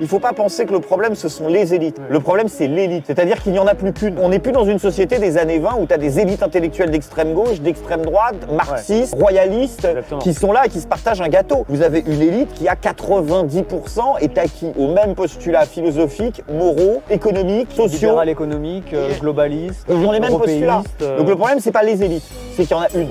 Il faut pas penser que le problème, ce sont les élites. Le problème, c'est l'élite. C'est-à-dire qu'il n'y en a plus qu'une. On n'est plus dans une société des années 20 où tu as des élites intellectuelles d'extrême gauche, d'extrême droite, marxistes, royalistes, qui sont là et qui se partagent un gâteau. Vous avez une élite qui, à 90%, est acquis aux mêmes postulats philosophiques, moraux, économiques, sociaux. Libéral économique, euh, globaliste, Ils ont les mêmes postulats. Euh. Donc le problème, c'est pas les élites, c'est qu'il y en a une.